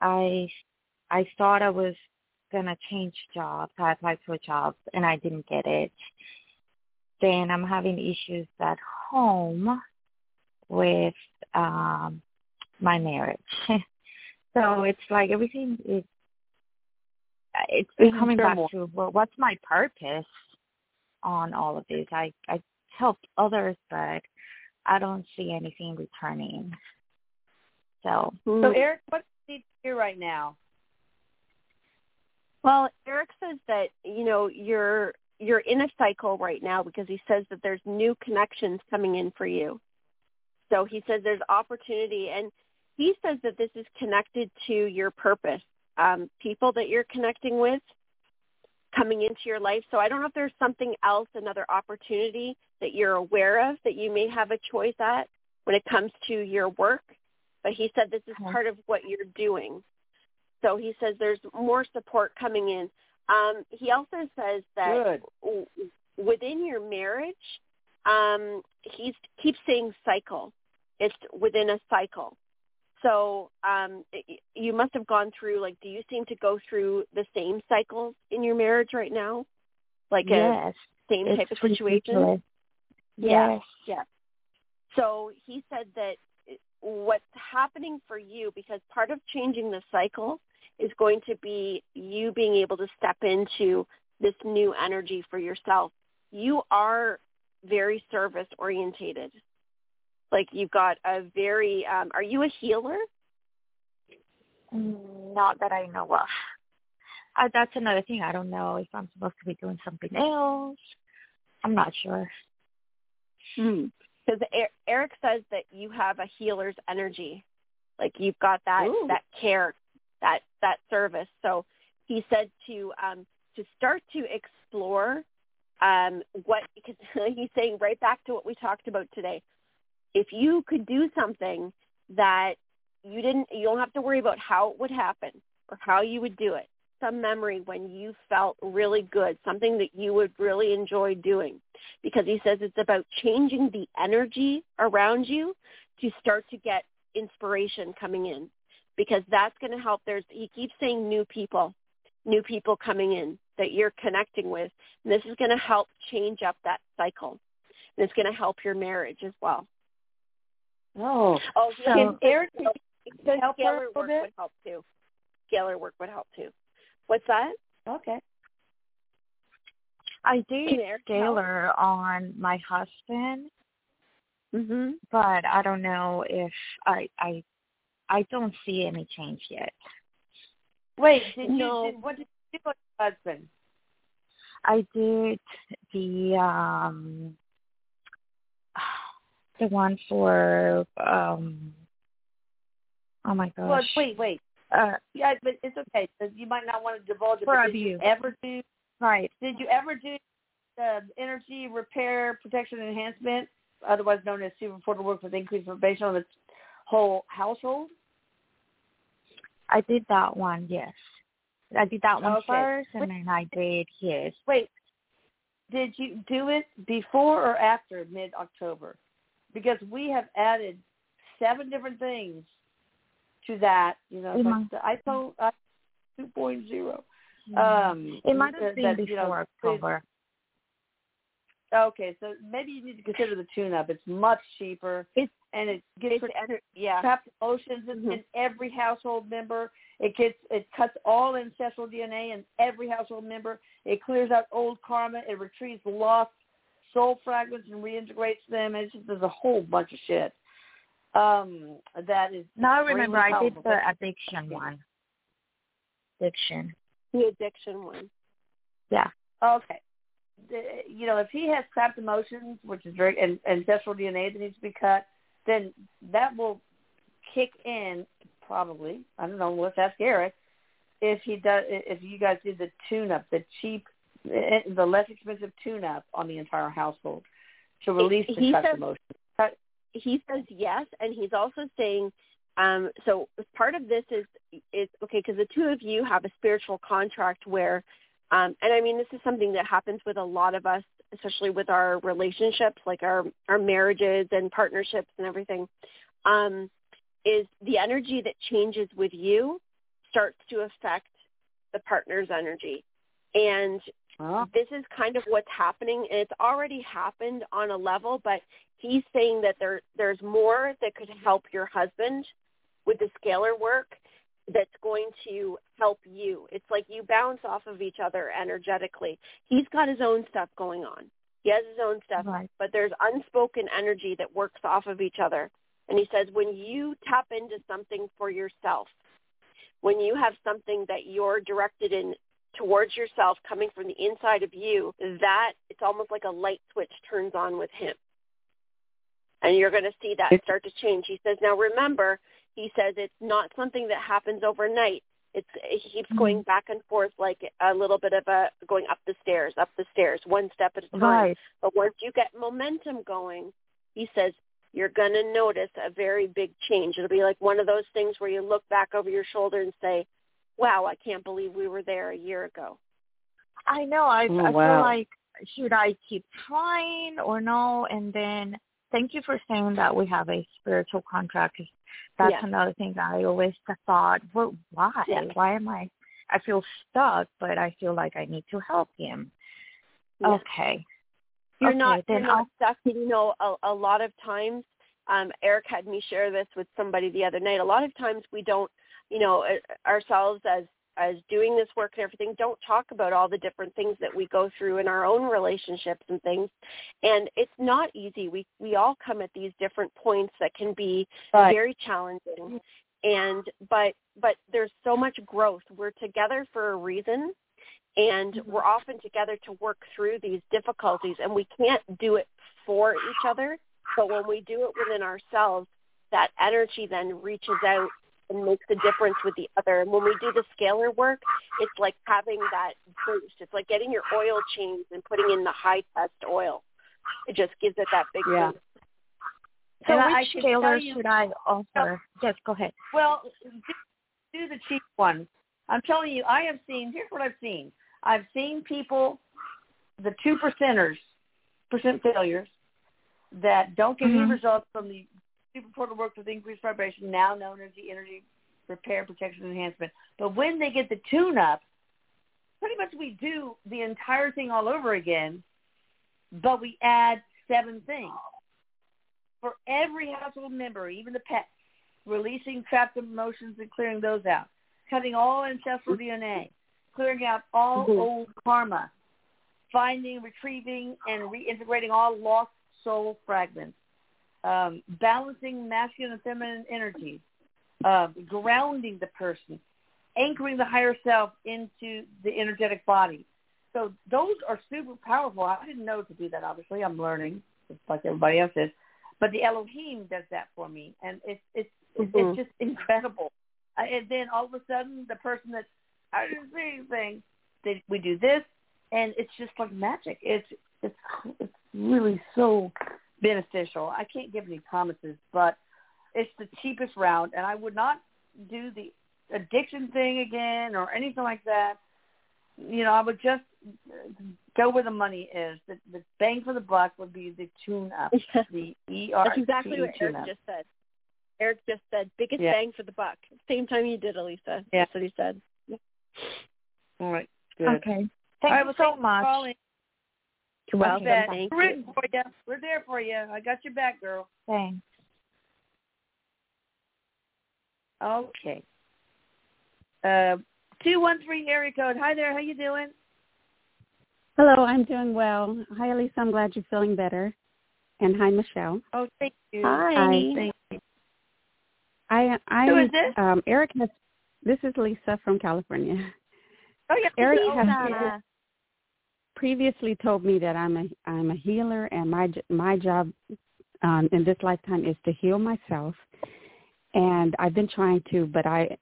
I I thought I was gonna change jobs. I applied for jobs and I didn't get it. Then I'm having issues at home with um my marriage. so it's like everything is it's It's coming back to well what's my purpose on all of this? I I helped others but I don't see anything returning. So So, Erik, what do you need to hear right now? Well, Erik says that you know you're you're in a cycle right now because he says that there's new connections coming in for you. So he says there's opportunity, and he says that this is connected to your purpose. Um, people that you're connecting with coming into your life. So I don't know if there's something else, another opportunity that you're aware of that you may have a choice at when it comes to your work. But he said this is part of what you're doing. So he says there's more support coming in. Um, he also says that w- within your marriage, um, he's keeps saying cycle. It's within a cycle. So um, it, you must have gone through. Like, do you seem to go through the same cycles in your marriage right now? Like a yes, same type of situation? ridiculous. Yeah. Yes. Yes. So he said that what's happening for you, because part of changing the cycle is going to be you being able to step into this new energy for yourself. You are very service orientated. Like you've got a very, um, are you a healer? Mm, Not that I know of. Uh, that's another thing. I don't know if I'm supposed to be doing something else. I'm not sure. Because Erik says that you have a healer's energy, like you've got that Ooh. that care, that that service. So he said to um, to start to explore um, what because he's saying right back to what we talked about today. If you could do something that you didn't, you don't have to worry about how it would happen or how you would do it. Some memory when you felt really good, something that you would really enjoy doing. Because he says it's about changing the energy around you to start to get inspiration coming in. Because that's going to help. There's he keeps saying new people, new people coming in that you're connecting with. And this is going to help change up that cycle. And it's going to help your marriage as well. Oh, Oh, so can Erik help a scalar little work bit? would help too. Scalar work would help too. What's that? Okay. I did scalar on my husband, Mm-hmm. but I don't know if I I I don't see any change yet. Wait, did No. you did, what did you do with your husband? I did the um the one for um oh my gosh. Well, wait, wait. Uh Yeah, but it's okay. You might not want to divulge it. But did you ever do? right. Did you ever do the energy repair protection enhancement, otherwise known as super portal work with increased information on the whole household? I did that one, yes. I did that one Okay. first and then I did his. Wait, did you do it before or after mid October? Because we have added seven different things to that. You know, It like might- the iPhone uh, 2.0. Um, it might have been that, before you know, October. Okay, so maybe you need to consider the tune-up. It's much cheaper, It's- and it gets It's ener- yeah. trapped emotions in, Mhm. in every household member. It gets it cuts all ancestral DNA in every household member. It clears out old karma. It retrieves lost soul fragments and reintegrates them. It's just there's a whole bunch of shit. Um, that is. Now I remember I did the addiction one. Addiction. The addiction one. Yeah. Okay. The- You know, if he has trapped emotions, which is very and ancestral DNA that needs to be cut, then that will kick in probably. I don't know. Let's ask Erik if he does. If you guys did the tune-up, the cheap, eh, the less expensive tune-up on the entire household to release the He trapped says- emotions. He says yes, and he's also saying, um, so part of this is is okay because the two of you have a spiritual contract where, um, and I mean this is something that happens with a lot of us, especially with our relationships, like our our marriages and partnerships and everything, um, is the energy that changes with you starts to affect the partner's energy, and This is kind of what's happening. And it's already happened on a level but he's saying that there there's more that could help your husband with the scalar work that's going to help you. It's like you bounce off of each other energetically. He's got his own stuff going on. He has his own stuff Right. but there's unspoken energy that works off of each other. And he says when you tap into something for yourself when you have something that you're directed in towards yourself coming from the inside of you, that it's almost like a light switch turns on with him. And you're going to see that start to change. He says, now remember, he says it's not something that happens overnight. It's it keeps Mhm. going back and forth like a little bit of a going up the stairs, up the stairs, one step at a time. Right. But once you get momentum going, he says you're going to notice a very big change. It'll be like one of those things where you look back over your shoulder and say, "Wow, I can't believe we were there a year ago." I know. I Oh, I wow. feel like should I keep trying or no? And then thank you for saying that we have a spiritual contract. 'cause that's Yes. another thing that I always thought. Well, why? Yes. Why am I? I feel stuck, but I feel like I need to help him. Yes. Okay. You're Okay, not then you're not stuck. You know, a, a lot of times, um, Erik had me share this with somebody the other night. A lot of times we don't, you know, ourselves as as doing this work and everything, don't talk about all the different things that we go through in our own relationships and things. And it's not easy. We we all come at these different points that can be Right. very challenging. And but but there's so much growth. We're together for a reason and Mhm. we're often together to work through these difficulties and we can't do it for each other but when we do it within ourselves that energy then reaches out and makes a difference with the other and when we do the scalar work it's like having that boost it's like getting your oil changed and putting in the high test oil it just gives it that big Yeah. boost So And which can tell scalar you- should I offer? Yes, go ahead. Well, do, do the cheap one. I'm telling you, I have seen. Here's what I've seen. I've seen people, the two percenters, percent failures, that don't get Mhm. any results from the super portal work with increased vibration, now known as the energy repair, protection, enhancement. But when they get the tune up, pretty much we do the entire thing all over again, but we add seven things. For every household member, even the pets, releasing trapped emotions and clearing those out, cutting all ancestral DNA, clearing out all Mhm. old karma, finding, retrieving, and reintegrating all lost soul fragments, um, balancing masculine and feminine energies, uh, grounding the person, anchoring the higher self into the energetic body. So those are super powerful. I didn't know to do that. Obviously, I'm learning, just like everybody else is. But the Elohim does that for me, and it's it's Mhm. it's just incredible. Uh, and then all of a sudden, the person that I didn't see anything, they, we do this, and it's just like magic. It's it's it's really so beneficial. I can't give any promises, but it's the cheapest route, and I would not do the addiction thing again or anything like that. You know, I would just go where the money is. The, the bang for the buck would be the tune up, the ER. That's exactly what tune Erik just said. Erik just said biggest Yeah. bang for the buck. Same time you did, Elisa. Yeah. That's what he said. All right, good. Okay. Thank right, you well, so thanks for much. You're welcome. Thank we're you. for you. We're there for you. I got your back, girl. Thanks. Okay. Uh, two one three area code. Hi there. How you doing? Hello, I'm doing well. Hi, Elisa. I'm glad you're feeling better. And hi, Michelle. Oh, thank you. Hi. Thank you. I I Who is this? um Erik has this is Lisa from California. Oh, yeah. Erik oh, has. Previously told me that I'm a I'm a healer and my my job um in this lifetime is to heal myself. And I've been trying to, but I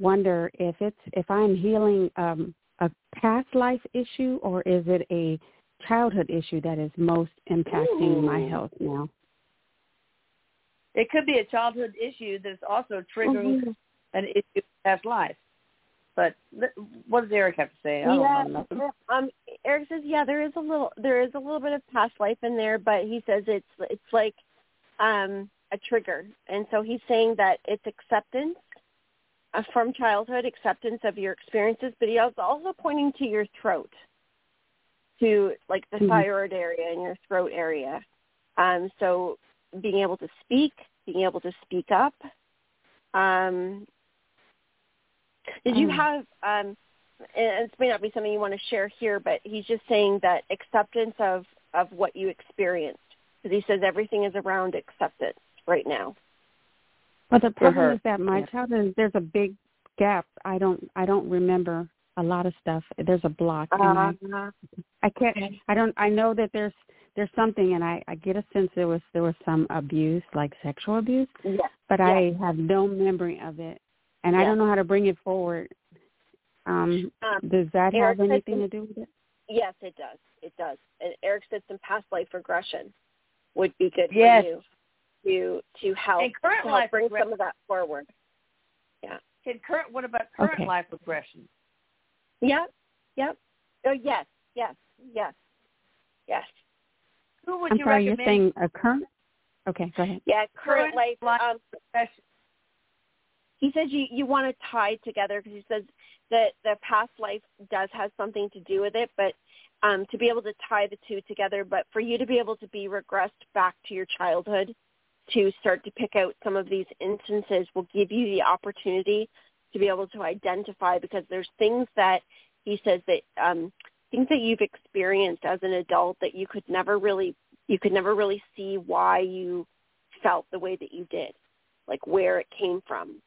wonder if it's if I'm healing um a past life issue or is it a childhood issue that is most impacting my health now. It could be a childhood issue that's also triggering Mm-hmm. an issue past life. But li- what does Erik have to say? I don't yeah, um, Erik says, yeah, there is a little, there is a little bit of past life in there, but he says it's, it's like, um, a trigger, and so he's saying that it's acceptance uh, from childhood, acceptance of your experiences, but he was also pointing to your throat, to like the Mhm. thyroid area and your throat area. Um, so being able to speak, being able to speak up. Um, did you Mm. have um, and this may not be something you want to share here, but he's just saying that acceptance of of what you experienced, because he says everything is around acceptance right now. But the problem is that my Yeah. childhood there's a big gap. I don't I don't remember a lot of stuff. There's a block and I, I can't I don't I know that there's there's something and I, I get a sense there was there was some abuse, like sexual abuse, yes. but. I have no memory of it. And I don't know how to bring it forward. Um Um, does that Erik have anything some- to do with it? Yes, it does. It does. And Erik said some past life regression would be good Yes. for you to to help, And current to help life bring regression. some of that forward. Yeah. Can current, what about current Okay. life regression? Yep. Yep. Oh yes. Yes. Yes. Yes. Who would I'm you sorry, you're recommend saying a current Okay, go ahead. Yeah. Current Current life. life Um, regression? He says you you want to tie together because he says that the past life does have something to do with it, but um, to be able to tie the two together, but for you to be able to be regressed back to your childhood to start to pick out some of these instances will give you the opportunity to be able to identify because there's things that he says that um, things that you've experienced as an adult that you could never really you could never really see why you felt the way that you did, like where it came from.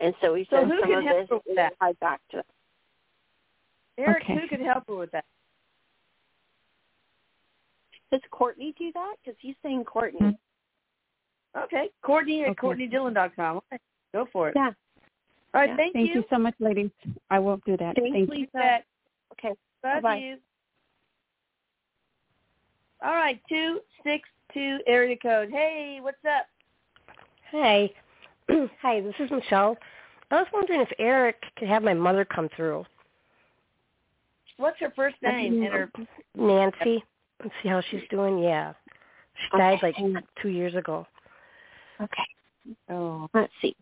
And so he So says who some can of help this her with that? tied back to that. Erik, Okay. who could help her with that? Does Courtney do that? Because he's saying Courtney. Mm-hmm. Okay. Courtney at Okay. CourtneyDillon.com. Okay. Go for it. Yeah. All right. Yeah. Thank, Thank you so much, ladies. I will do that. Thanks, Thank you. Lisa. Bet. Okay. Love Bye-bye. you. All right. Two six two area code. Hey, what's up? Hi. Hi, this is Michelle. I was wondering if Erik could have my mother come through. What's her first name and her Nancy. Let's see how she's doing. Yeah. She died like two years ago. Okay. oh Let's see.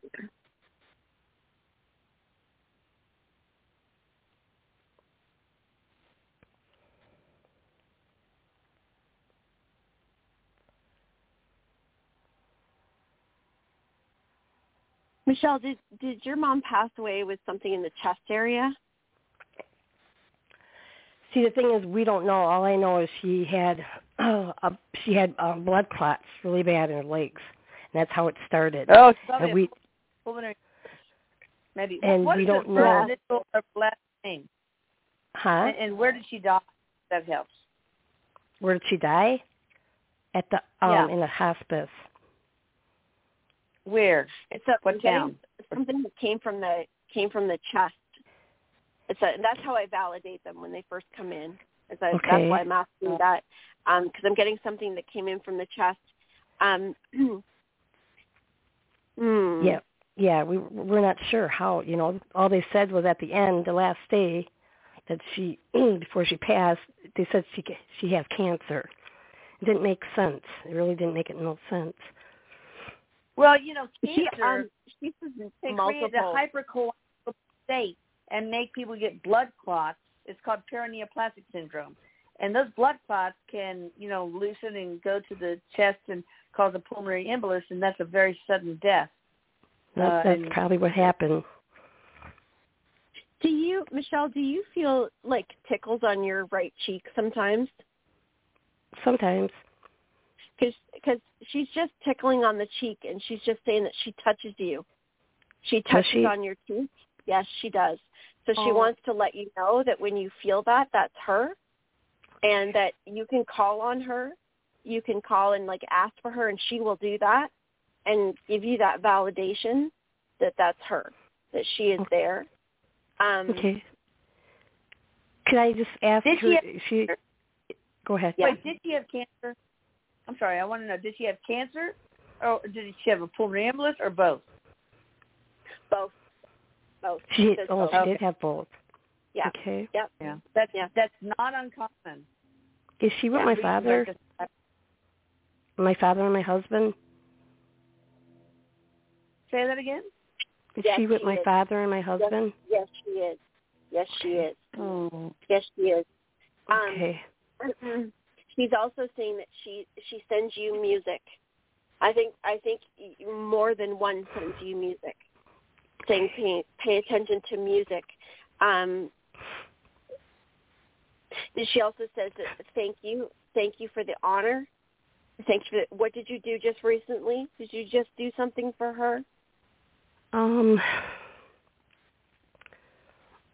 Michelle, did did your mom pass away with something in the chest area? See, the thing is, we don't know. All I know is she had uh, a, she had uh, blood clots really bad in her legs, and that's how it started. oh And we a pulmonary maybe And what we is don't her know. first initial or last name huh? and, and where did she die that helps Where did she die? At the um Yeah. in the hospice. Where It's a What I'm town? Something that came from the came from the chest. It's a, that's how I validate them when they first come in. Is I, Okay. That's why I'm asking that because I'm getting something that came in from the chest. Um, hmm. Yeah, yeah. We we're not sure how. You know, all they said was at the end, the last day, that she before she passed, they said she she had cancer. It didn't make sense. It really didn't make it no sense. Well you know She um she says they multiple. create a hypercoagulable state and make people get blood clots. It's called paraneoplastic syndrome. And those blood clots can, you know, loosen and go to the chest and cause a pulmonary embolus, and that's a very sudden death. That, Uh, that's and- probably what happened. do you, Michelle? Do you feel like tickles on your right cheek sometimes? Sometimes. because she's just tickling on the cheek and she's just saying that she touches you. She touches she? on your cheek. Yes, she does. So she Oh. wants to let you know that when you feel that, that's her, and that you can call on her. You can call and like ask for her, and she will do that, and give you that validation that that's her, that she is there. Um, Okay. Could I just ask Did her? she she go ahead. Yeah. Wait, did she have cancer? I'm sorry, I want to know, did she have cancer, or did she have a pulmonary embolus, or both? Both. Both. She Says oh both. she Okay. did have both. Yeah. Okay. Yep. Yeah, that's Yeah. that's not uncommon. Is she with Yeah, my father? like My father and my husband? Say that again. Is Yes, she with she my is. father and my husband? Yes, she is. Yes, she is. Oh, Yes, she is. Um, Okay. She's also saying that she she sends you music. I think I think more than one sends you music. Saying pay, pay attention to music. Um, she also says that thank you, thank you for the honor. Thank you. For the, what did you do just recently? Did you just do something for her? Um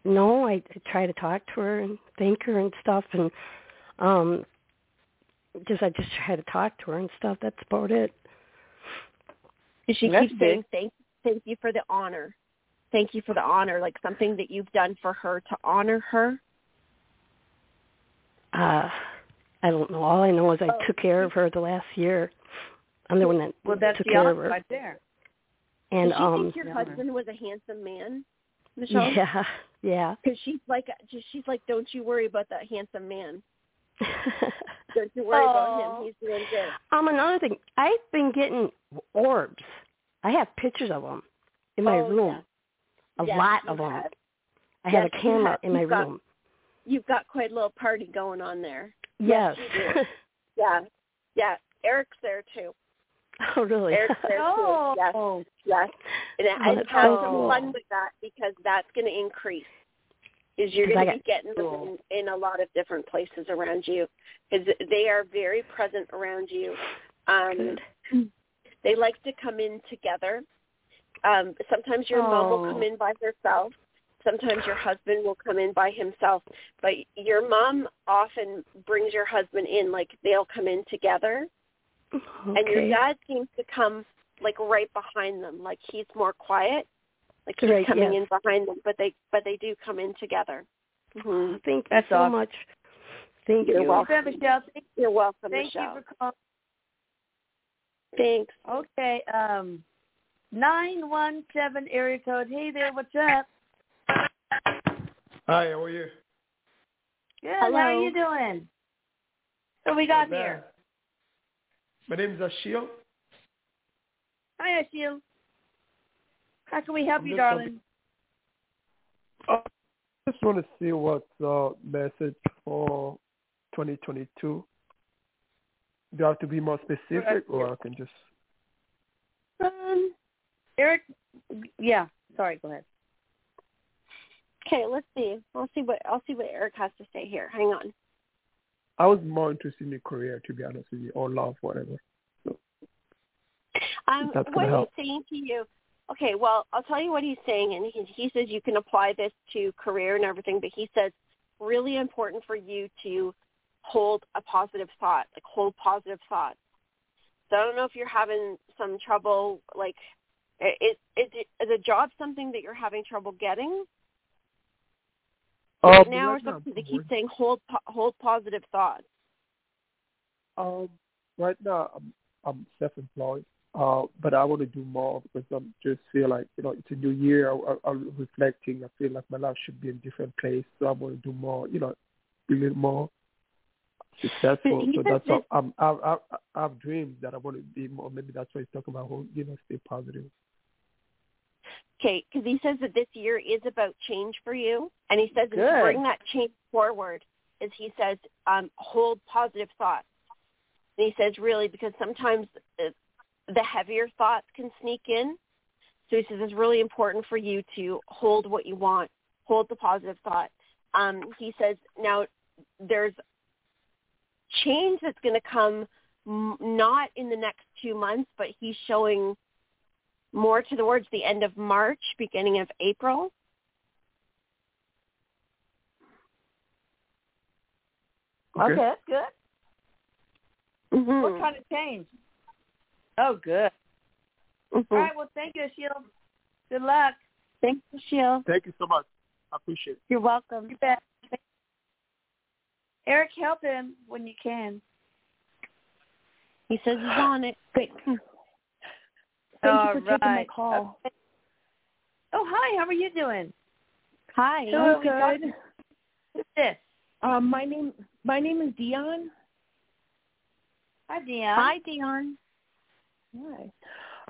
no, I, I try to talk to her and thank her and stuff and um just I just had to talk to her and stuff. That's about it. And she That's keeps saying thank thank you for the honor. Thank you for the honor, like something that you've done for her to honor her. Uh I don't know. All I know is I Oh. took care of her the last year. I'm the one that well, that's took the care of honor her. right there. And Does she um think your Yeah. husband was a handsome man, Michelle? yeah, yeah. Because she's like, she's like, don't you worry about that handsome man. Don't you worry about him. He's doing good. um, another thing, I've been getting orbs. I have pictures of them in my Oh, room. A Yes, lot of them. have. I have a camera have. in my You've got- room. You've got quite a little party going on there. Yes. Yes, Yeah, yeah. Erik's there too. oh, really? Erik's there Oh, too. Yes, yes. And, Oh, and that's have so some fun with that because that's going to increase. Is you're going to be getting them in, in a lot of different places around you because they are very present around you. Um, they like to come in together. Um, sometimes your mom will come Oh. in by herself. Sometimes your husband will come in by himself. But your mom often brings your husband in, like they'll come in together. And your dad seems to come like right behind them, like he's more quiet, like he's Right, coming yes. in behind them. But they but they do come in together. hmm Thank you so awesome. much. Thank You're you. welcome. Okay, Michelle. Thank, You're welcome, thank Michelle. you for calling. Thanks. Okay. Um, 917 area code. Hey there, what's up? Hi, how are you? Good. Hello. How are you doing? So we got Not here. My name is Ashil. Hi, Ashil. How can we help I'm you, darling? I just want to see what's the message for 2022. Do I have to be more specific, or I can just? Um, Erik, yeah. Sorry, go ahead. okay, let's see. I'll see what I'll see what Erik has to say here. Hang on. I was more interested in career, to be honest with you, or love, whatever. Um, what gonna help. he's saying to you. Okay, well, I'll tell you what he's saying, and he, he says you can apply this to career and everything, but he says really important for you to hold a positive thought, like hold positive thoughts. So I don't know if you're having some trouble, like, is is it, is a job something that you're having trouble getting Uh, right now, or now, something? They keep saying hold hold positive thoughts. Um, right now I'm I'm self-employed, uh, but I want to do more because I'm just feel like you know it's a new year. I, I, I'm reflecting. I feel like my life should be in a different place, so I want to do more. You know, be a little more successful. So that's that- all. I'm, I, I I have dreams that I want to be more. Maybe that's why he's talking about. Whole, you know, stay positive. Okay, because he says that this year is about change for you, and he says to bring that change forward is he says um, hold positive thoughts. And he says really because sometimes uh, the heavier thoughts can sneak in. So he says it's really important for you to hold what you want, hold the positive thought. Um, he says now there's change that's going to come m- not in the next two months, but he's showing more towards the end of March, beginning of April. Okay, that's good. Mm-hmm. What kind of change? Oh, good. Mhm. All right. Well, thank you, Ashil. Good luck. Thanks, Michelle. Thank you so much. I appreciate it. You're welcome. You bet. Erik, help him when you can. He says he's on it. Thank, thank All you for taking my call. Okay. Oh, hi. How are you doing? Hi. So, I'm we got- good. Who's this? Um, my name my name is Dion. Hi, Dion. Hi, Dion. Hi.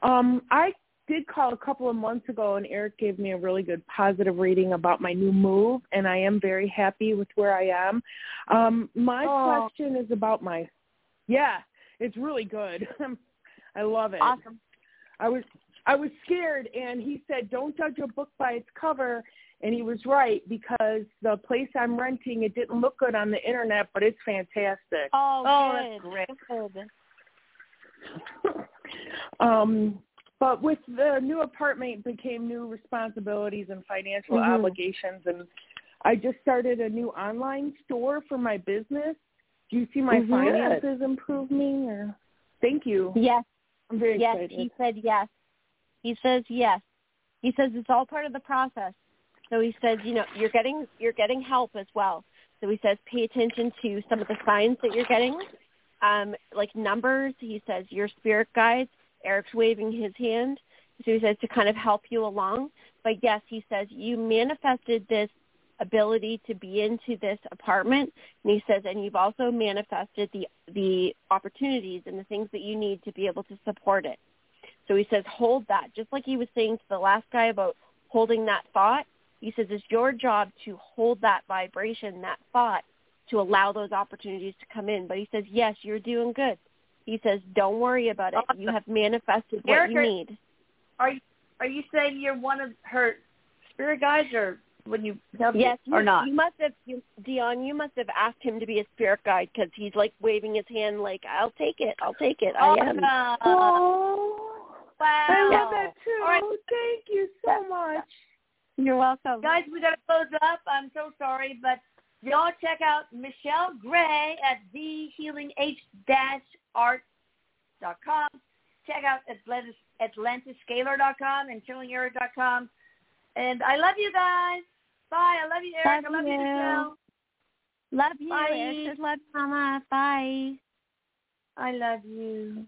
Um, I did call a couple of months ago, and Erik gave me a really good positive reading about my new move, and I am very happy with where I am. Um, my Oh. question is about my. Yeah, it's really good. I love it. Awesome. I was I was scared, and he said, "Don't judge a book by its cover." And he was right because the place I'm renting it didn't look good on the internet, but it's fantastic. Oh, Oh, good. that's great. Good. um, but with the new apartment became new responsibilities and financial Mhm. obligations, and I just started a new online store for my business. Do you see my Mhm. finances improving? Or thank you. Yes. I'm very Yes. excited. He said yes. He says yes. He says it's all part of the process. So he says, you know, you're getting you're getting help as well. So he says pay attention to some of the signs that you're getting, um, like numbers. He says your spirit guides. Erik's waving his hand. So he says to kind of help you along. But yes, he says you manifested this ability to be into this apartment and he says and you've also manifested the the opportunities and the things that you need to be able to support it so he says hold that just like he was saying to the last guy about holding that thought he says it's your job to hold that vibration that thought to allow those opportunities to come in but he says yes you're doing good he says don't worry about it you have manifested what you need Are you are you saying you're one of her spirit guides, or when you help Yes, you, or you, not? You must have, you, Dion. You must have asked him to be a spirit guide because he's like waving his hand, like "I'll take it, I'll take it, I am." Awesome. Oh, Wow. I love that too. All right. Thank you so much. You're welcome, Guys, we got to close up. I'm so sorry, but y'all check out Michelle Gray at thehealing-h-art.com. Check out Atlantis, AtlantisScalar.com and ChannelingErik.com. And I love you guys. Bye. I love you, Erik. Love I love you, you. Michelle. Love you. Bye. Erik love, you, Mama. Bye. I love you.